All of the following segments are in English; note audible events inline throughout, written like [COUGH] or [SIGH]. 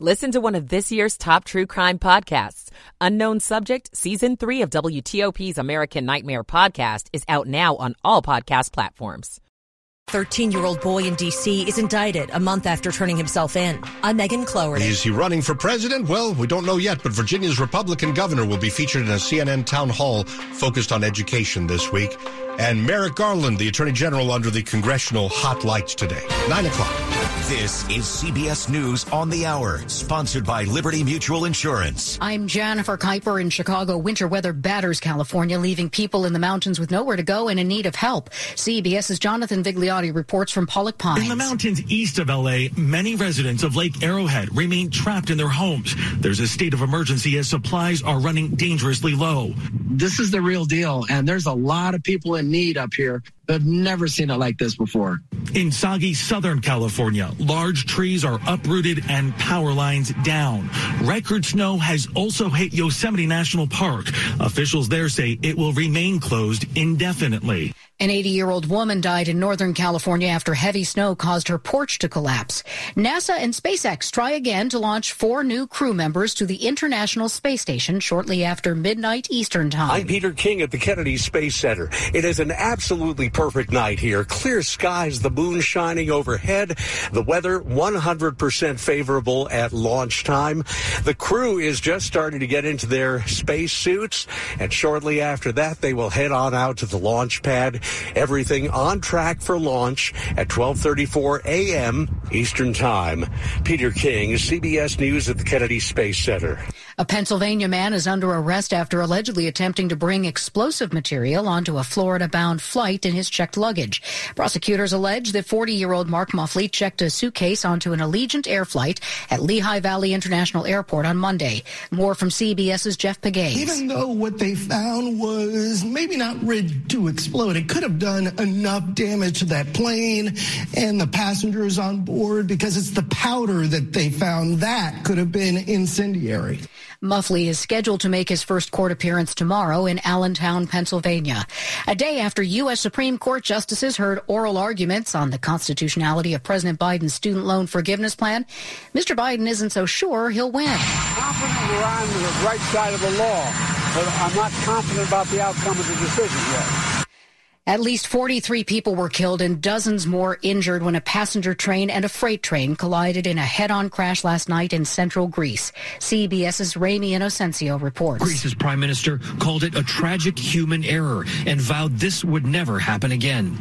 Listen to one of this year's top true crime podcasts. Unknown Subject, Season 3 of WTOP's American Nightmare podcast is out now on all podcast platforms. 13 year old boy in D.C. is indicted a month after turning himself in. I'm Megan Cloherty. Is he running for president? Well, we don't know yet, but Virginia's Republican governor will be featured in a CNN town hall focused on education this week. And Merrick Garland, the attorney general, under the congressional hot lights today. Nine o'clock. This is CBS News on the Hour, sponsored by Liberty Mutual Insurance. I'm Jennifer Keiper in Chicago. Winter weather batters California, leaving people in the mountains with nowhere to go and in need of help. CBS's Jonathan Vigliotti reports from Pollock Pines. In the mountains east of LA, many residents of Lake Arrowhead remain trapped in their homes. There's a state of emergency as supplies are running dangerously low. This is the real deal, and there's a lot of people in need up here. I've never seen it like this before. In soggy Southern California, large trees are uprooted and power lines down. Record snow has also hit Yosemite National Park. Officials there say it will remain closed indefinitely. An 80 year old woman died in Northern California after heavy snow caused her porch to collapse. NASA and SpaceX try again to launch four new crew members to the International Space Station shortly after midnight Eastern Time. I'm Peter King at the Kennedy Space Center. It is an absolutely perfect night here. Clear skies, the moon shining overhead, the weather 100% favorable at launch time. The crew is just starting to get into their space suits, and shortly after that, they will head on out to the launch pad. Everything on track for launch at 12:34 a.m. Eastern Time. Peter King, CBS News at the Kennedy Space Center. A Pennsylvania man is under arrest after allegedly attempting to bring explosive material onto a Florida-bound flight in his checked luggage. Prosecutors allege that 40-year-old Mark Muffley checked a suitcase onto an Allegiant Air flight at Lehigh Valley International Airport on Monday. More from CBS's Jeff Pegues. Even though what they found was maybe not rigged to explode, it could have done enough damage to that plane and the passengers on board because it's the powder that they found that could have been incendiary. Muffley is scheduled to make his first court appearance tomorrow in Allentown, Pennsylvania. A day after U.S. Supreme Court justices heard oral arguments on the constitutionality of President Biden's student loan forgiveness plan, Mr. Biden isn't so sure he'll win. Confident we're on the right side of the law, but I'm not confident about the outcome of the decision yet. At least 43 people were killed and dozens more injured when a passenger train and a freight train collided in a head-on crash last night in central Greece. CBS's Ramy Inocencio reports. Greece's prime minister called it a tragic human error and vowed this would never happen again.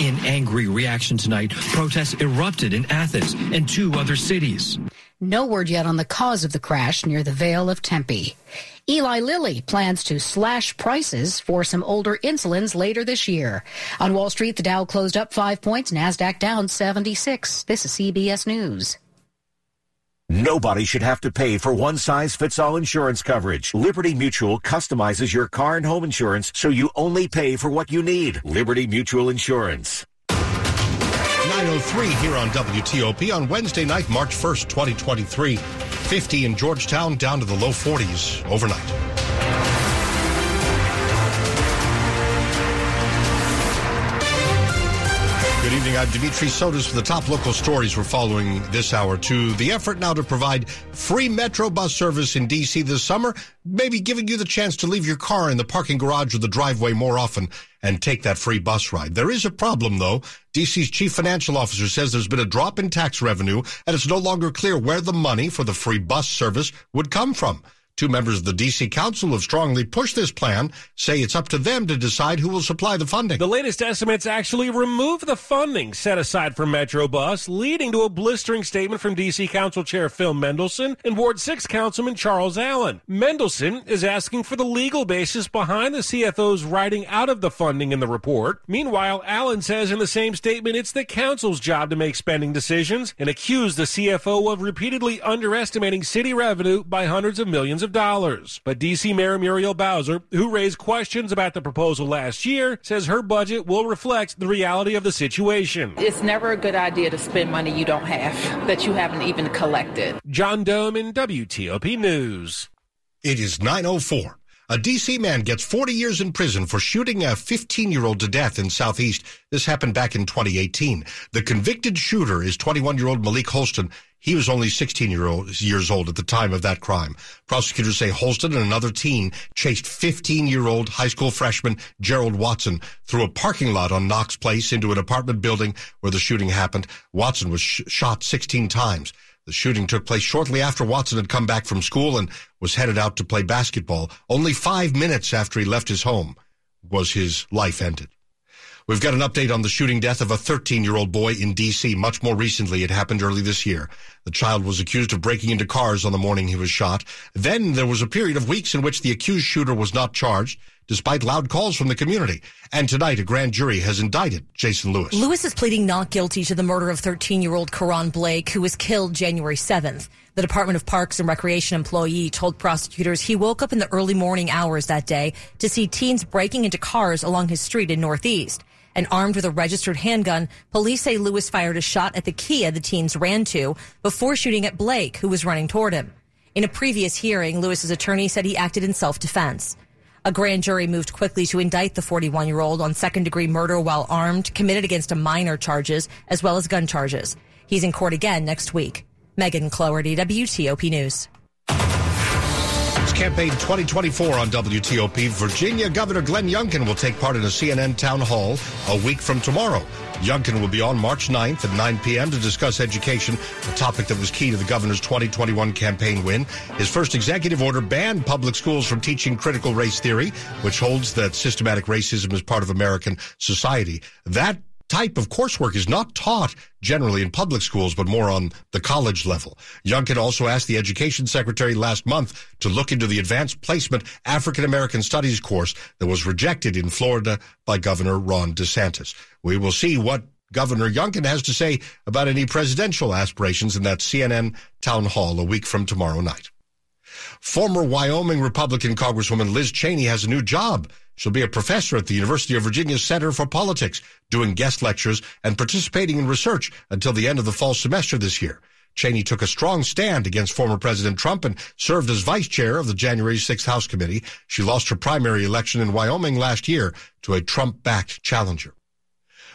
In angry reaction tonight, protests erupted in Athens and two other cities. No word yet on the cause of the crash near the Vale of Tempe. Eli Lilly plans to slash prices for some older insulins later this year. On Wall Street, the Dow closed up five points, NASDAQ down 76. This is CBS News. Nobody should have to pay for one size fits all insurance coverage. Liberty Mutual customizes your car and home insurance so you only pay for what you need. Liberty Mutual Insurance. 903 here on WTOP on Wednesday night, March 1st, 2023. 50 in Georgetown, down to the low 40s overnight. Evening. I'm Dimitri Sotis for the top local stories we're following this hour. To the effort now to provide free Metro bus service in D.C. this summer, maybe giving you the chance to leave your car in the parking garage or the driveway more often and take that free bus ride. There is a problem, though. D.C.'s chief financial officer says there's been a drop in tax revenue and it's no longer clear where the money for the free bus service would come from. Two members of the D.C. Council have strongly pushed this plan, say it's up to them to decide who will supply the funding. The latest estimates actually remove the funding set aside for Metrobus, leading to a blistering statement from D.C. Council Chair Phil Mendelson and Ward 6 Councilman Charles Allen. Mendelson is asking for the legal basis behind the CFO's writing out of the funding in the report. Meanwhile, Allen says in the same statement it's the council's job to make spending decisions and accused the CFO of repeatedly underestimating city revenue by hundreds of millions of dollars. But DC Mayor Muriel Bowser, who raised questions about the proposal last year, says her budget will reflect the reality of the situation. It's never a good idea to spend money you don't have, that you haven't even collected. John Domen WTOP News. It is 904. A D.C. man gets 40 years in prison for shooting a 15 year old to death in Southeast. This happened back in 2018. The convicted shooter is 21 year old Malik Holston. He was only 16 year old, years old at the time of that crime. Prosecutors say Holston and another teen chased 15 year old high school freshman Gerald Watson through a parking lot on Knox Place into an apartment building where the shooting happened. Watson was sh- shot 16 times. The shooting took place shortly after Watson had come back from school and was headed out to play basketball. Only five minutes after he left his home was his life ended. We've got an update on the shooting death of a 13 year old boy in D.C. Much more recently, it happened early this year. The child was accused of breaking into cars on the morning he was shot. Then there was a period of weeks in which the accused shooter was not charged despite loud calls from the community. And tonight, a grand jury has indicted Jason Lewis. Lewis is pleading not guilty to the murder of 13 year old Karon Blake, who was killed January 7th. The Department of Parks and Recreation employee told prosecutors he woke up in the early morning hours that day to see teens breaking into cars along his street in Northeast. And armed with a registered handgun, police say Lewis fired a shot at the Kia the teens ran to before shooting at Blake, who was running toward him. In a previous hearing, Lewis's attorney said he acted in self-defense. A grand jury moved quickly to indict the 41 year old on second degree murder while armed, committed against a minor charges, as well as gun charges. He's in court again next week. Megan Cloherty, WTOP News. It's campaign 2024 on WTOP. Virginia Governor Glenn Youngkin will take part in a CNN town hall a week from tomorrow. Youngkin will be on March 9th at 9 p.m. to discuss education, a topic that was key to the governor's 2021 campaign win. His first executive order banned public schools from teaching critical race theory, which holds that systematic racism is part of American society. That type of coursework is not taught generally in public schools, but more on the college level. Youngkin also asked the education secretary last month to look into the advanced placement African American studies course that was rejected in Florida by Governor Ron DeSantis. We will see what Governor Youngkin has to say about any presidential aspirations in that CNN town hall a week from tomorrow night. Former Wyoming Republican Congresswoman Liz Cheney has a new job. She'll be a professor at the University of Virginia Center for Politics, doing guest lectures and participating in research until the end of the fall semester this year. Cheney took a strong stand against former President Trump and served as vice chair of the January 6th House Committee. She lost her primary election in Wyoming last year to a Trump-backed challenger.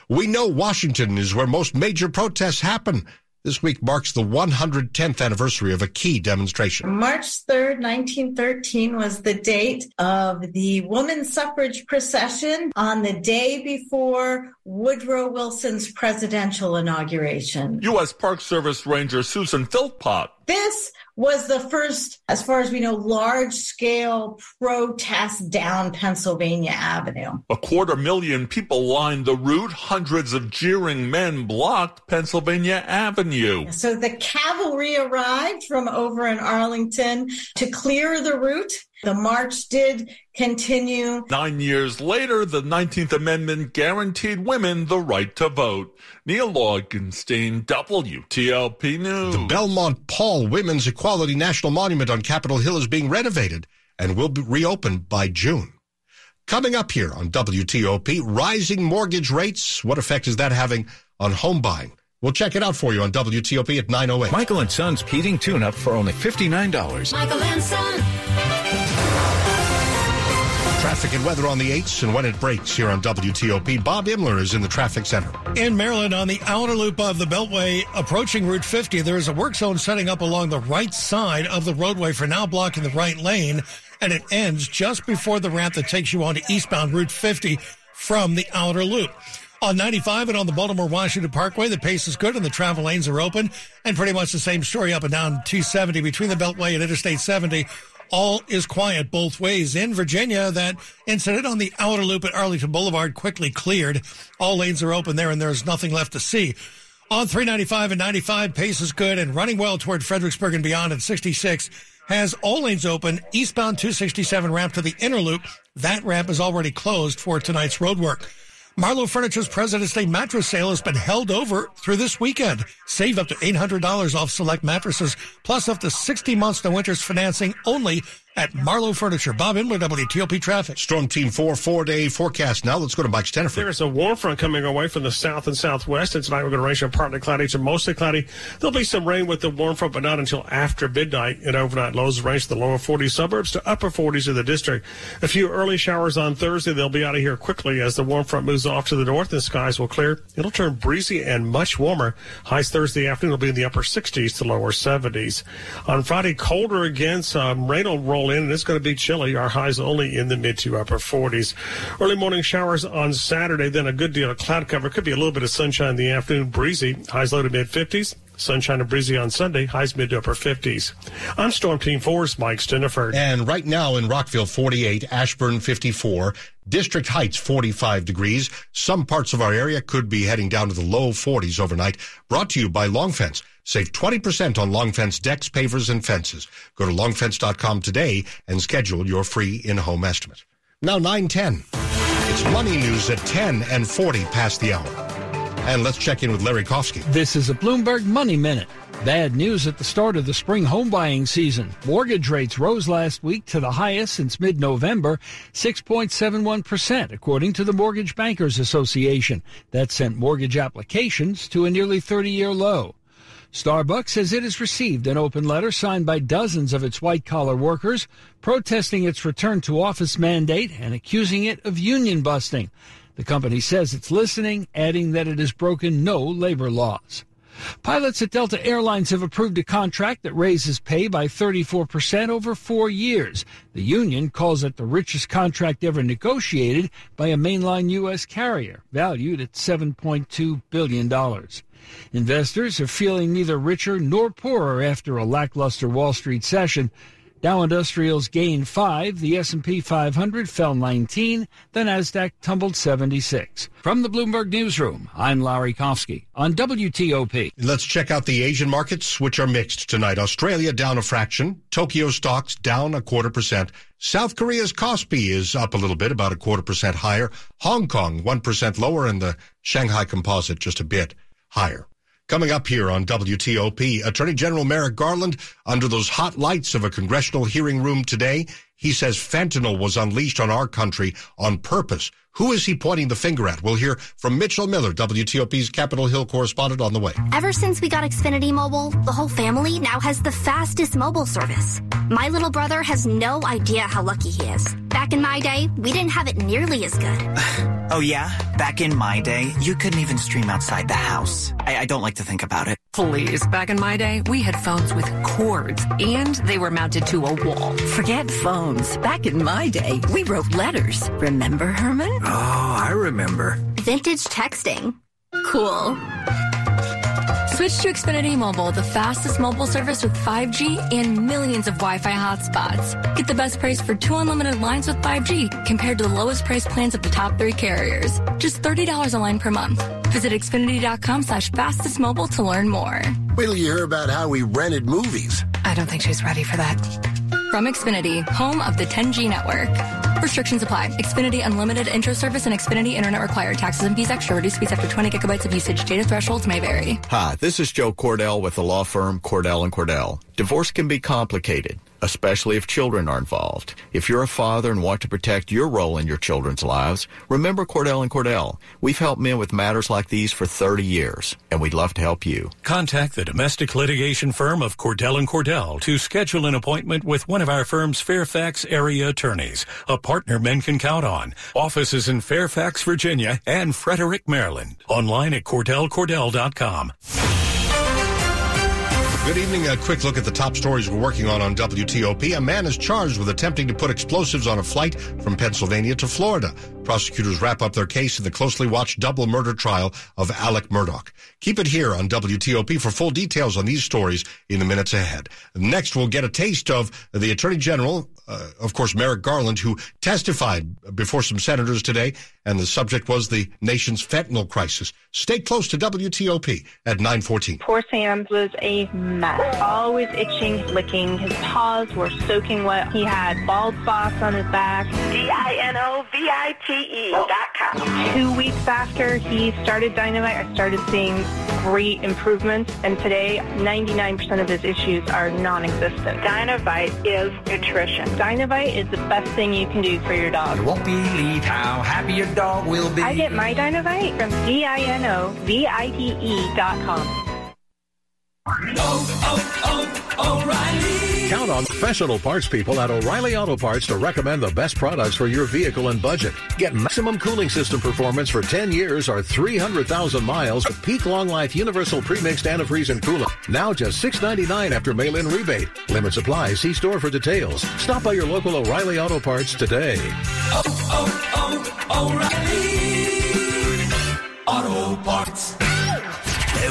We know Washington is where most major protests happen. This week marks the 110th anniversary of a key demonstration. March 3rd, 1913 was the date of the women's suffrage procession on the day before Woodrow Wilson's presidential inauguration. U.S. Park Service Ranger Susan Philpott. This was the first, as far as we know, large scale protest down Pennsylvania Avenue. A quarter million people lined the route. Hundreds of jeering men blocked Pennsylvania Avenue. So the cavalry arrived from over in Arlington to clear the route. The march did continue. Nine years later, the 19th Amendment guaranteed women the right to vote. Neil Augenstein, WTOP News. The Belmont Paul Women's Equality National Monument on Capitol Hill is being renovated and will be reopened by June. Coming up here on WTOP, rising mortgage rates. What effect is that having on home buying? We'll check it out for you on WTOP at 908. Michael and Son's heating tune-up for only $59. Michael and Son. Traffic and weather on the 8s and when it breaks here on WTOP. Bob Inman is in the traffic center. In Maryland, on the outer loop of the Beltway approaching Route 50, there is a work zone setting up along the right side of the roadway for now blocking the right lane, and it ends just before the ramp that takes you onto eastbound Route 50 from the outer loop. On 95 and on the Baltimore Washington Parkway, the pace is good and the travel lanes are open, and pretty much the same story up and down 270 between the Beltway and Interstate 70 all is quiet both ways. In Virginia, that incident on the outer loop at Arlington Boulevard quickly cleared. All lanes are open there and there's nothing left to see. On 395 and 95, pace is good and running well toward Fredericksburg and beyond at 66 has all lanes open. Eastbound 267 ramp to the inner loop. That ramp is already closed for tonight's road work. Marlo Furniture's President's Day mattress sale has been held over through this weekend. Save up to $800 off select mattresses, plus up to 60 months no interest financing only at Marlo Furniture. Bob Inman, WTOP Traffic. Storm Team 4, four day forecast now. Let's go to Mike Stinneford. There's a warm front coming our way from the south and southwest. And tonight we're going to range from partly cloudy to mostly cloudy. There'll be some rain with the warm front, but not until after midnight. And overnight lows range from the lower 40 suburbs to upper 40s of the district. A few early showers on Thursday. They'll be out of here quickly as the warm front moves off to the north and skies will clear. It'll turn breezy and much warmer. Highs Thursday afternoon will be in the upper 60s to lower 70s. On Friday, colder again. Some rain will roll in and it's going to be chilly. Our highs only in the mid to upper 40s. Early morning showers on Saturday, then a good deal of cloud cover. Could be a little bit of sunshine in the afternoon, breezy. Highs low to mid 50s. Sunshine and breezy on Sunday, highs mid to upper 50s. I'm Storm Team 4's Mike Stinneford. And right now in Rockville, 48, Ashburn, 54, District Heights, 45 degrees. Some parts of our area could be heading down to the low 40s overnight. Brought to you by Long Fence. Save 20% on Long Fence decks, pavers, and fences. Go to longfence.com today and schedule your free in-home estimate. Now 910. It's money news at 10 and 40 past the hour. And let's check in with Larry Kofsky. This is a Bloomberg Money Minute. Bad news at the start of the spring home buying season. Mortgage rates rose last week to the highest since mid November, 6.71%, according to the Mortgage Bankers Association. That sent mortgage applications to a nearly 30 year low. Starbucks says it has received an open letter signed by dozens of its white collar workers protesting its return to office mandate and accusing it of union busting. The company says it's listening, adding that it has broken no labor laws. Pilots at Delta Airlines have approved a contract that raises pay by 34% over four years. The union calls it the richest contract ever negotiated by a mainline U.S. carrier, valued at $7.2 billion. Investors are feeling neither richer nor poorer after a lackluster Wall Street session. Dow Industrials gained 5, the S&P 500 fell 19, the Nasdaq tumbled 76. From the Bloomberg Newsroom, I'm Larry Kofsky on WTOP. Let's check out the Asian markets, which are mixed tonight. Australia down a fraction, Tokyo stocks down a quarter percent. South Korea's Kospi is up a little bit, about a quarter percent higher. Hong Kong 1% lower and the Shanghai Composite just a bit higher. Coming up here on WTOP, Attorney General Merrick Garland under those hot lights of a congressional hearing room today. He says fentanyl was unleashed on our country on purpose. Who is he pointing the finger at? We'll hear from Mitchell Miller, WTOP's Capitol Hill correspondent on the way. Ever since we got Xfinity Mobile, the whole family now has the fastest mobile service. My little brother has no idea how lucky he is. Back in my day, we didn't have it nearly as good. [LAUGHS] oh, yeah? Back in my day, you couldn't even stream outside the house. I, I don't like to think about it. Please, back in my day, we had phones with cords and they were mounted to a wall. Forget phones. Back in my day, we wrote letters. Remember, Herman? Oh, I remember. Vintage texting. Cool. Switch to Xfinity Mobile, the fastest mobile service with 5G and millions of Wi-Fi hotspots. Get the best price for two unlimited lines with 5G compared to the lowest price plans of the top three carriers. Just $30 a line per month. Visit Xfinity.com slash fastest mobile to learn more. Wait till you hear about how we rented movies. I don't think she's ready for that. From Xfinity, home of the 10G network. Restrictions apply. Xfinity Unlimited intro service and Xfinity Internet required. Taxes and fees extra. Reduced speeds after 20 gigabytes of usage. Data thresholds may vary. Hi, this is Joe Cordell with the law firm Cordell and Cordell. Divorce can be complicated especially if children are involved. If you're a father and want to protect your role in your children's lives, remember Cordell and Cordell. We've helped men with matters like these for 30 years, and we'd love to help you. Contact the domestic litigation firm of Cordell and Cordell to schedule an appointment with one of our firm's Fairfax area attorneys, a partner men can count on. Offices in Fairfax, Virginia and Frederick, Maryland. Online at cordellcordell.com. Good evening. A quick look at the top stories we're working on on WTOP. A man is charged with attempting to put explosives on a flight from Pennsylvania to Florida. prosecutors wrap up their case in the closely watched double murder trial of Alex Murdaugh. Keep it here on WTOP for full details on these stories in the minutes ahead. Next, we'll get a taste of the Attorney General, uh, of course, Merrick Garland, who testified before some senators today, and the subject was the nation's fentanyl crisis. Stay close to WTOP at 914. Poor Sam was a mess. Always itching, licking. His paws were soaking wet. He had bald spots on his back. D-I-N-O-V-I-T-E dot. Two weeks after he started Dinovite, I started seeing great improvements. And today, 99% of his issues are non-existent. Dinovite is nutrition. Dinovite is the best thing you can do for your dog. You won't believe how happy your dog will be. I get my Dinovite from D-I-N-O-V-I-T-E E dot com. Oh, oh, oh, Count on professional parts people at O'Reilly Auto Parts to recommend the best products for your vehicle and budget. Get maximum cooling system performance for 10 years or 300,000 miles with peak long life universal premixed antifreeze and coolant. Now just $6.99 after mail-in rebate. Limit supply. See store for details. Stop by your local O'Reilly Auto Parts today. Oh, oh, oh, O'Reilly Auto Parts.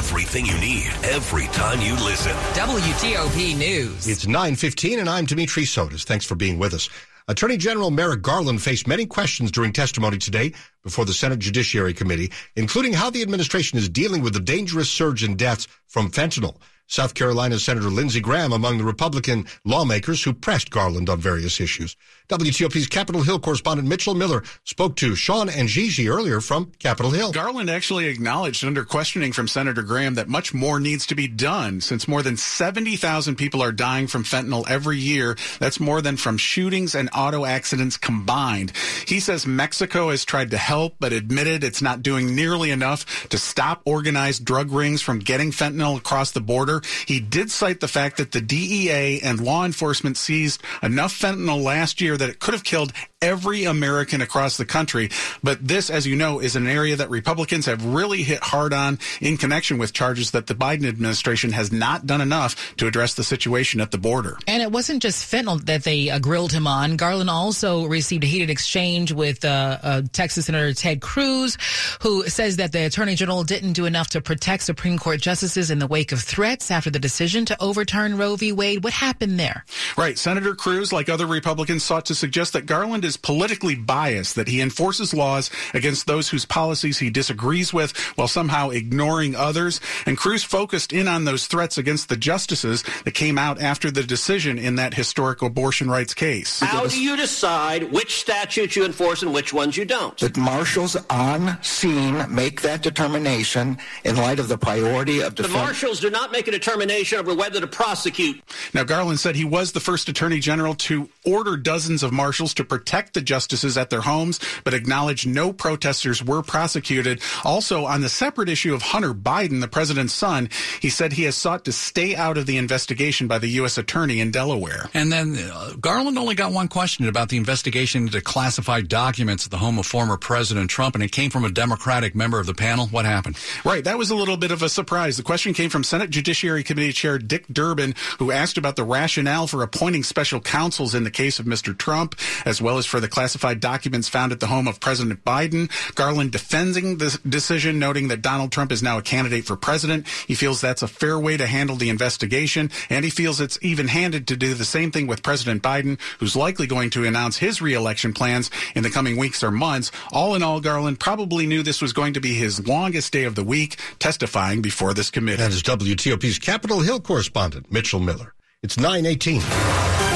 Everything you need every time you listen. WTOP News. It's 9.15 and I'm Dimitri Sotis. Thanks for being with us. Attorney General Merrick Garland faced many questions during testimony today before the Senate Judiciary Committee, including how the administration is dealing with the dangerous surge in deaths from fentanyl. South Carolina Senator Lindsey Graham among the Republican lawmakers who pressed Garland on various issues. WTOP's Capitol Hill correspondent Mitchell Miller spoke to Sean and Gigi earlier from Capitol Hill. Garland actually acknowledged under questioning from Senator Graham that much more needs to be done since more than 70,000 people are dying from fentanyl every year. That's more than from shootings and auto accidents combined. He says Mexico has tried to help, but admitted it's not doing nearly enough to stop organized drug rings from getting fentanyl across the border. He did cite the fact that the DEA and law enforcement seized enough fentanyl last year that it could have killed every American across the country. But this, as you know, is an area that Republicans have really hit hard on in connection with charges that the Biden administration has not done enough to address the situation at the border. And it wasn't just fentanyl that they uh, grilled him on. Garland also received a heated exchange with uh, uh, Texas Senator Ted Cruz, who says that the Attorney General didn't do enough to protect Supreme Court justices in the wake of threats after the decision to overturn Roe v. Wade. What happened there? Right. Senator Cruz, like other Republicans, sought to suggest that Garland is politically biased, that he enforces laws against those whose policies he disagrees with while somehow ignoring others. And Cruz focused in on those threats against the justices that came out after the decision in that historic abortion rights case. How do you decide which statutes you enforce and which ones you don't? The marshals on scene make that determination in light of the priority of defense. The defense. marshals do not make a determination over whether to prosecute. Now, Garland said he was the first attorney general to order dozens of marshals to protect the justices at their homes, but acknowledged no protesters were prosecuted. Also, on the separate issue of Hunter Biden, the president's son, he said he has sought to stay out of the investigation by the U.S. attorney in Delaware. And then uh, Garland only got one question about the investigation into classified documents at the home of former President Trump, and it came from a Democratic member of the panel. What happened? Right, that was a little bit of a surprise. The question came from Senate Judiciary Committee Chair Dick Durbin, who asked about the rationale for appointing special counsels in the case of Mr. Trump, as well as for the classified documents found at the home of President Biden. Garland defending the decision, noting that Donald Trump is now a candidate for president. He feels that's a fair way to handle the investigation, and he feels it's even handed to do the same thing with President Biden, who's likely going to announce his reelection plans in the coming weeks or months. All in all, Garland probably knew this was going to be his longest day of the week, testifying before this committee. That is WTOP's Capitol Hill correspondent, Mitchell Miller. It's 918.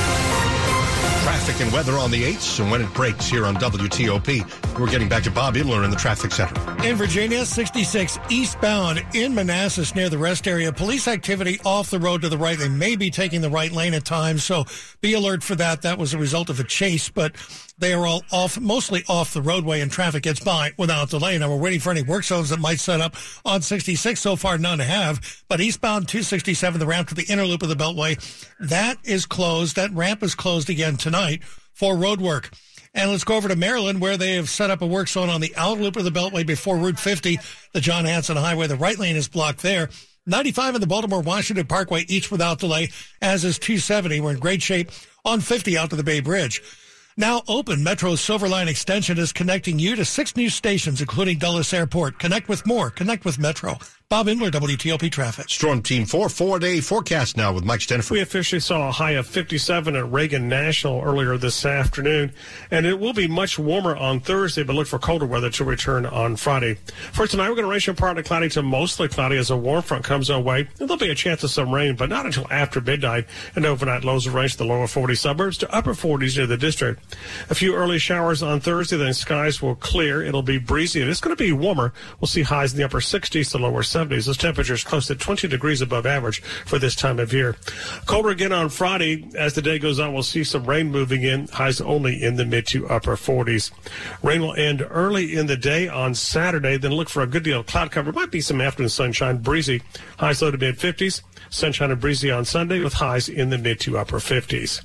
Traffic and weather on the 8s, and when it breaks here on WTOP, we're getting back to Bob Inman in the traffic center. In Virginia, 66 eastbound in Manassas near the rest area. Police activity off the road to the right. They may be taking the right lane at times, so be alert for that. That was a result of a chase, but they are all off, mostly off the roadway, and traffic gets by without delay. Now we're waiting for any work zones that might set up on 66. So far, none have. But eastbound 267, the ramp to the inner loop of the Beltway, that is closed. That ramp is closed again tonight for road work. And let's go over to Maryland, where they have set up a work zone on the outer loop of the Beltway before Route 50, the John Hanson Highway. The right lane is blocked there. 95 and the Baltimore Washington Parkway, each without delay, as is 270. We're in great shape on 50 out to the Bay Bridge. Now open, Metro's Silverline extension is connecting you to six new stations, including Dulles Airport. Connect with more. Connect with Metro. Bob Inman, WTOP Traffic. Storm Team 4, four-day forecast now with Mike Stinneford. We officially saw a high of 57 at Reagan National earlier this afternoon, and it will be much warmer on Thursday, but look for colder weather to return on Friday. For tonight, we're going to range from partly cloudy to mostly cloudy as a warm front comes our way. There'll be a chance of some rain, but not until after midnight, and overnight lows will range to the lower 40 suburbs to upper 40s near the district. A few early showers on Thursday, then skies will clear. It'll be breezy, and it's going to be warmer. We'll see highs in the upper 60s to lower 70s. Those temperatures close to 20 degrees above average for this time of year. Colder again on Friday. As the day goes on, we'll see some rain moving in. Highs only in the mid to upper 40s. Rain will end early in the day on Saturday. Then look for a good deal of cloud cover. Might be some afternoon sunshine, breezy. Highs low to mid 50s. Sunshine and breezy on Sunday with highs in the mid to upper 50s.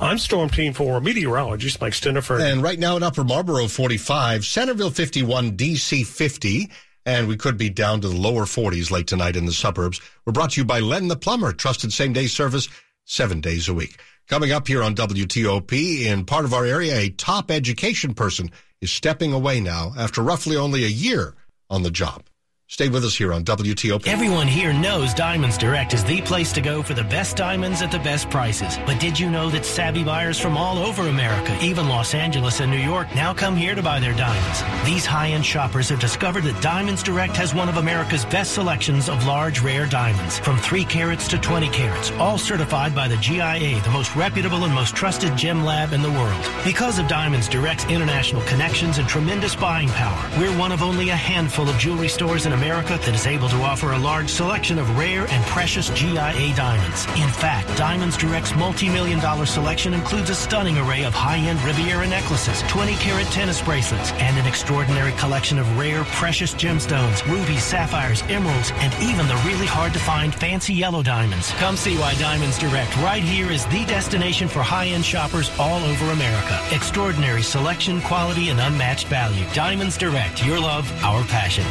I'm Storm Team 4 meteorologist Mike Stinneford. And right now in Upper Marlboro 45, Centerville 51, DC 50. And we could be down to the lower 40s late tonight in the suburbs. We're brought to you by Len the Plumber, trusted same day service seven days a week. Coming up here on WTOP, in part of our area, a top education person is stepping away now after roughly only a year on the job. Stay with us here on WTOP. Everyone here knows Diamonds Direct is the place to go for the best diamonds at the best prices. But did you know that savvy buyers from all over America, even Los Angeles and New York, now come here to buy their diamonds? These high-end shoppers have discovered that Diamonds Direct has one of America's best selections of large, rare diamonds, from 3 carats to 20 carats, all certified by the GIA, the most reputable and most trusted gem lab in the world. Because of Diamonds Direct's international connections and tremendous buying power, we're one of only a handful of jewelry stores in America that is able to offer a large selection of rare and precious GIA diamonds. In fact, Diamonds Direct's multi-million dollar selection includes a stunning array of high-end Riviera necklaces, 20-carat tennis bracelets, and an extraordinary collection of rare, precious gemstones, rubies, sapphires, emeralds, and even the really hard-to-find fancy yellow diamonds. Come see why Diamonds Direct right here is the destination for high-end shoppers all over America. Extraordinary selection, quality, and unmatched value. Diamonds Direct, your love, our passion.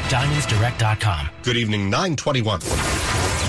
DiamondsDirect.com. Good evening, 921.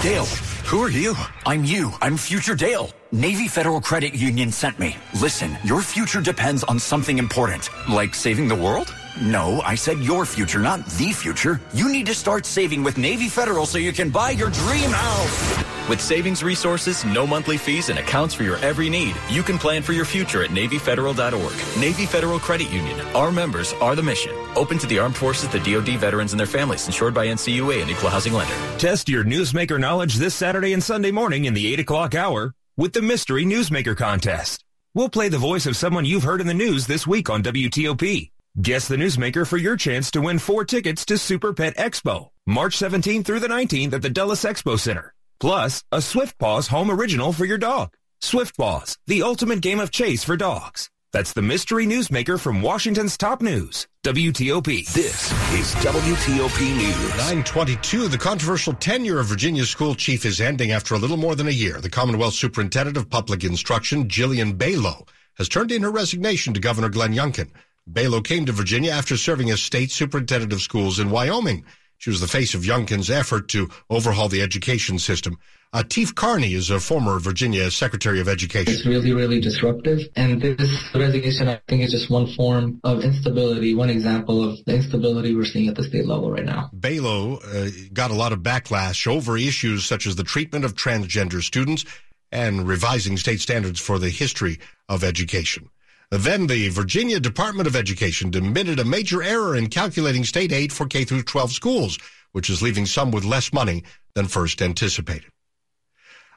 Dale, who are you? I'm you. I'm future Dale. Navy Federal Credit Union sent me. Listen, your future depends on something important. Like saving the world? No, I said your future, not the future. You need to start saving with Navy Federal so you can buy your dream house. With savings resources, no monthly fees, and accounts for your every need, you can plan for your future at NavyFederal.org. Navy Federal Credit Union. Our members are the mission. Open to the armed forces, the DoD veterans, and their families. Insured by NCUA and Equal Housing Lender. Test your newsmaker knowledge this Saturday and Sunday morning in the 8 o'clock hour with the Mystery Newsmaker Contest. We'll play the voice of someone you've heard in the news this week on WTOP. Guess the newsmaker for your chance to win four tickets to Super Pet Expo, March 17th through the 19th at the Dulles Expo Center. Plus, a Swift Paws home original for your dog. Swift Paws, the ultimate game of chase for dogs. That's the mystery newsmaker from Washington's top news, WTOP. This is WTOP News. 922, the controversial tenure of Virginia's school chief is ending after a little more than a year. The Commonwealth Superintendent of Public Instruction, Jillian Balow, has turned in her resignation to Governor Glenn Youngkin. Balow came to Virginia after serving as state superintendent of schools in Wyoming. She was the face of Youngkin's effort to overhaul the education system. Uh, Atif Qarni is a former Virginia Secretary of Education. It's really, really disruptive. And this resignation, I think, is just one form of instability, one example of the instability we're seeing at the state level right now. Balow uh, got a lot of backlash over issues such as the treatment of transgender students and revising state standards for the history of education. Then the Virginia Department of Education admitted a major error in calculating state aid for K through 12 schools, which is leaving some with less money than first anticipated.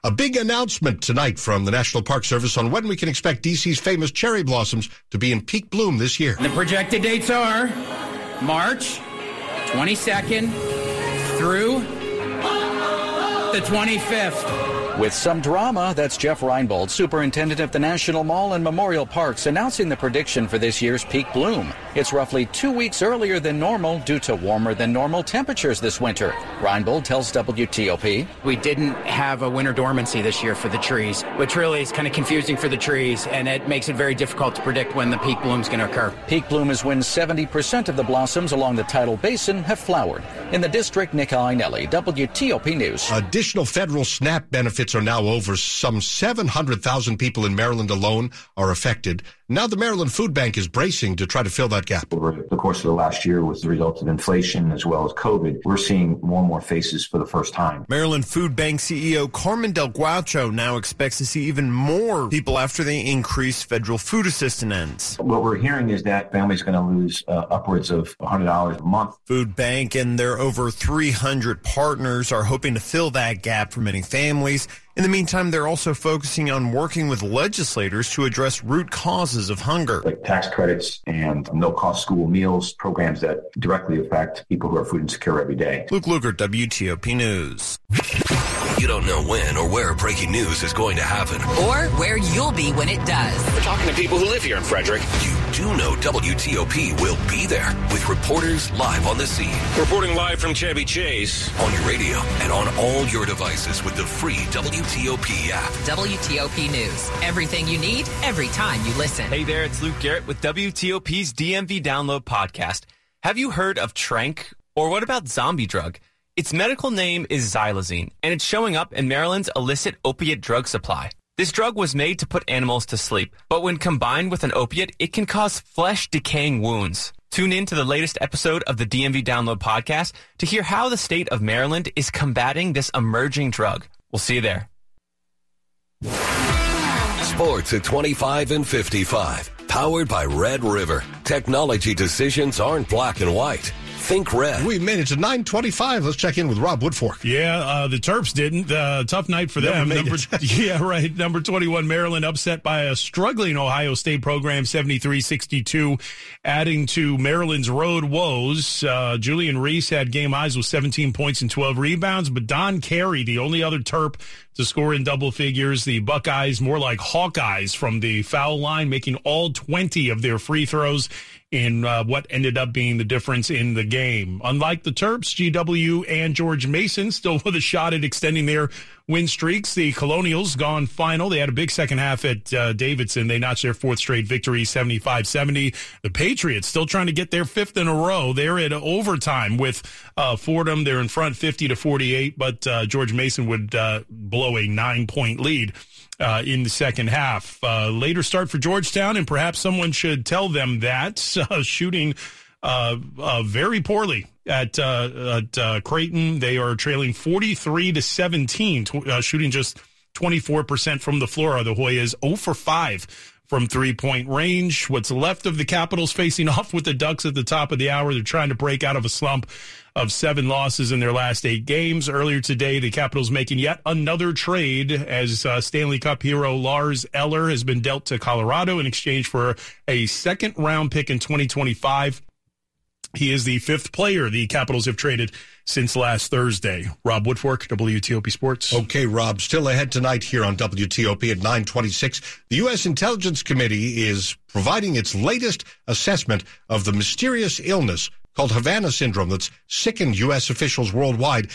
A big announcement tonight from the National Park Service on when we can expect DC's famous cherry blossoms to be in peak bloom this year. The projected dates are March 22nd through the 25th. With some drama, that's Jeff Reinbold, superintendent of the National Mall and Memorial Parks, announcing the prediction for this year's peak bloom. It's roughly two weeks earlier than normal due to warmer than normal temperatures this winter. Reinbold tells WTOP. We didn't have a winter dormancy this year for the trees, which really is kind of confusing for the trees, and it makes it very difficult to predict when the peak bloom is going to occur. Peak bloom is when 70% of the blossoms along the tidal basin have flowered. In the district, Nick Iannelli, WTOP News. Additional federal SNAP benefits are now over. Some 700,000 people in Maryland alone are affected. Now the Maryland Food Bank is bracing to try to fill that gap. Over the course of the last year, with the result of inflation as well as COVID, we're seeing more and more faces for the first time. Maryland Food Bank CEO Carmen Del Guercio now expects to see even more people after the increased federal food assistance ends. What we're hearing is that families are going to lose uh, upwards of $100 a month. Food Bank and their over 300 partners are hoping to fill that gap for many families. In the meantime, they're also focusing on working with legislators to address root causes of hunger. Like tax credits and no cost school meals, programs that directly affect people who are food insecure every day. Luke Lukert, WTOP News. You don't know when or where breaking news is going to happen. Or where you'll be when it does. We're talking to people who live here in Frederick. You do know WTOP will be there with reporters live on the scene. Reporting live from Chevy Chase. On your radio and on all your devices with the free WTOP app. WTOP News. Everything you need, every time you listen. Hey there, it's Luke Garrett with WTOP's DMV Download Podcast. Have you heard of Tranq? Or what about Zombie Drug? Its medical name is xylazine, and it's showing up in Maryland's illicit opiate drug supply. This drug was made to put animals to sleep, but when combined with an opiate, it can cause flesh decaying wounds. Tune in to the latest episode of the DMV Download podcast to hear how the state of Maryland is combating this emerging drug. We'll see you there. Sports at 25 and 55. Powered by Red River. Technology decisions aren't black and white. Think red. We made it to 925. Let's check in with Rob Woodfork. Yeah, uh, the Terps didn't. Uh, tough night for them. Number, [LAUGHS] yeah, right. Number 21, Maryland upset by a struggling Ohio State program, 73-62, adding to Maryland's road woes. Uh, Julian Reese had game highs with 17 points and 12 rebounds, but Don Carey, the only other Terp to score in double figures. The Buckeyes, more like Hawkeyes from the foul line, making all 20 of their free throws in uh, what ended up being the difference in the game. Unlike the Terps, GW and George Mason still [LAUGHS] with a shot at extending their win streaks. The Colonials gone final. They had a big second half at uh, Davidson. They notched their fourth straight victory, 75-70. The Patriots still trying to get their fifth in a row. They're at overtime with uh, Fordham. They're in front 50 to 48, but uh, George Mason would uh, blow a nine-point lead. Uh, in the second half. Uh, later start for Georgetown, and perhaps someone should tell them that [LAUGHS] uh, shooting uh, uh, very poorly at uh, at Creighton. They are trailing forty three to seventeen, shooting just twenty four percent from the floor. The Hoyas zero for five from three point range. What's left of the Capitals facing [LAUGHS] off with the Ducks at the top of the hour. They're trying to break out of a slump of seven losses in their last eight games. Earlier today, the Capitals making yet another trade as uh, Stanley Cup hero Lars Eller has been dealt to Colorado in exchange for a second round pick in 2025. He is the fifth player the Capitals have traded since last Thursday. Rob Woodfork, WTOP Sports. Okay, Rob, still ahead tonight here on WTOP at 926. The U.S. Intelligence Committee is providing its latest assessment of the mysterious illness called Havana syndrome that's sickened U.S. officials worldwide.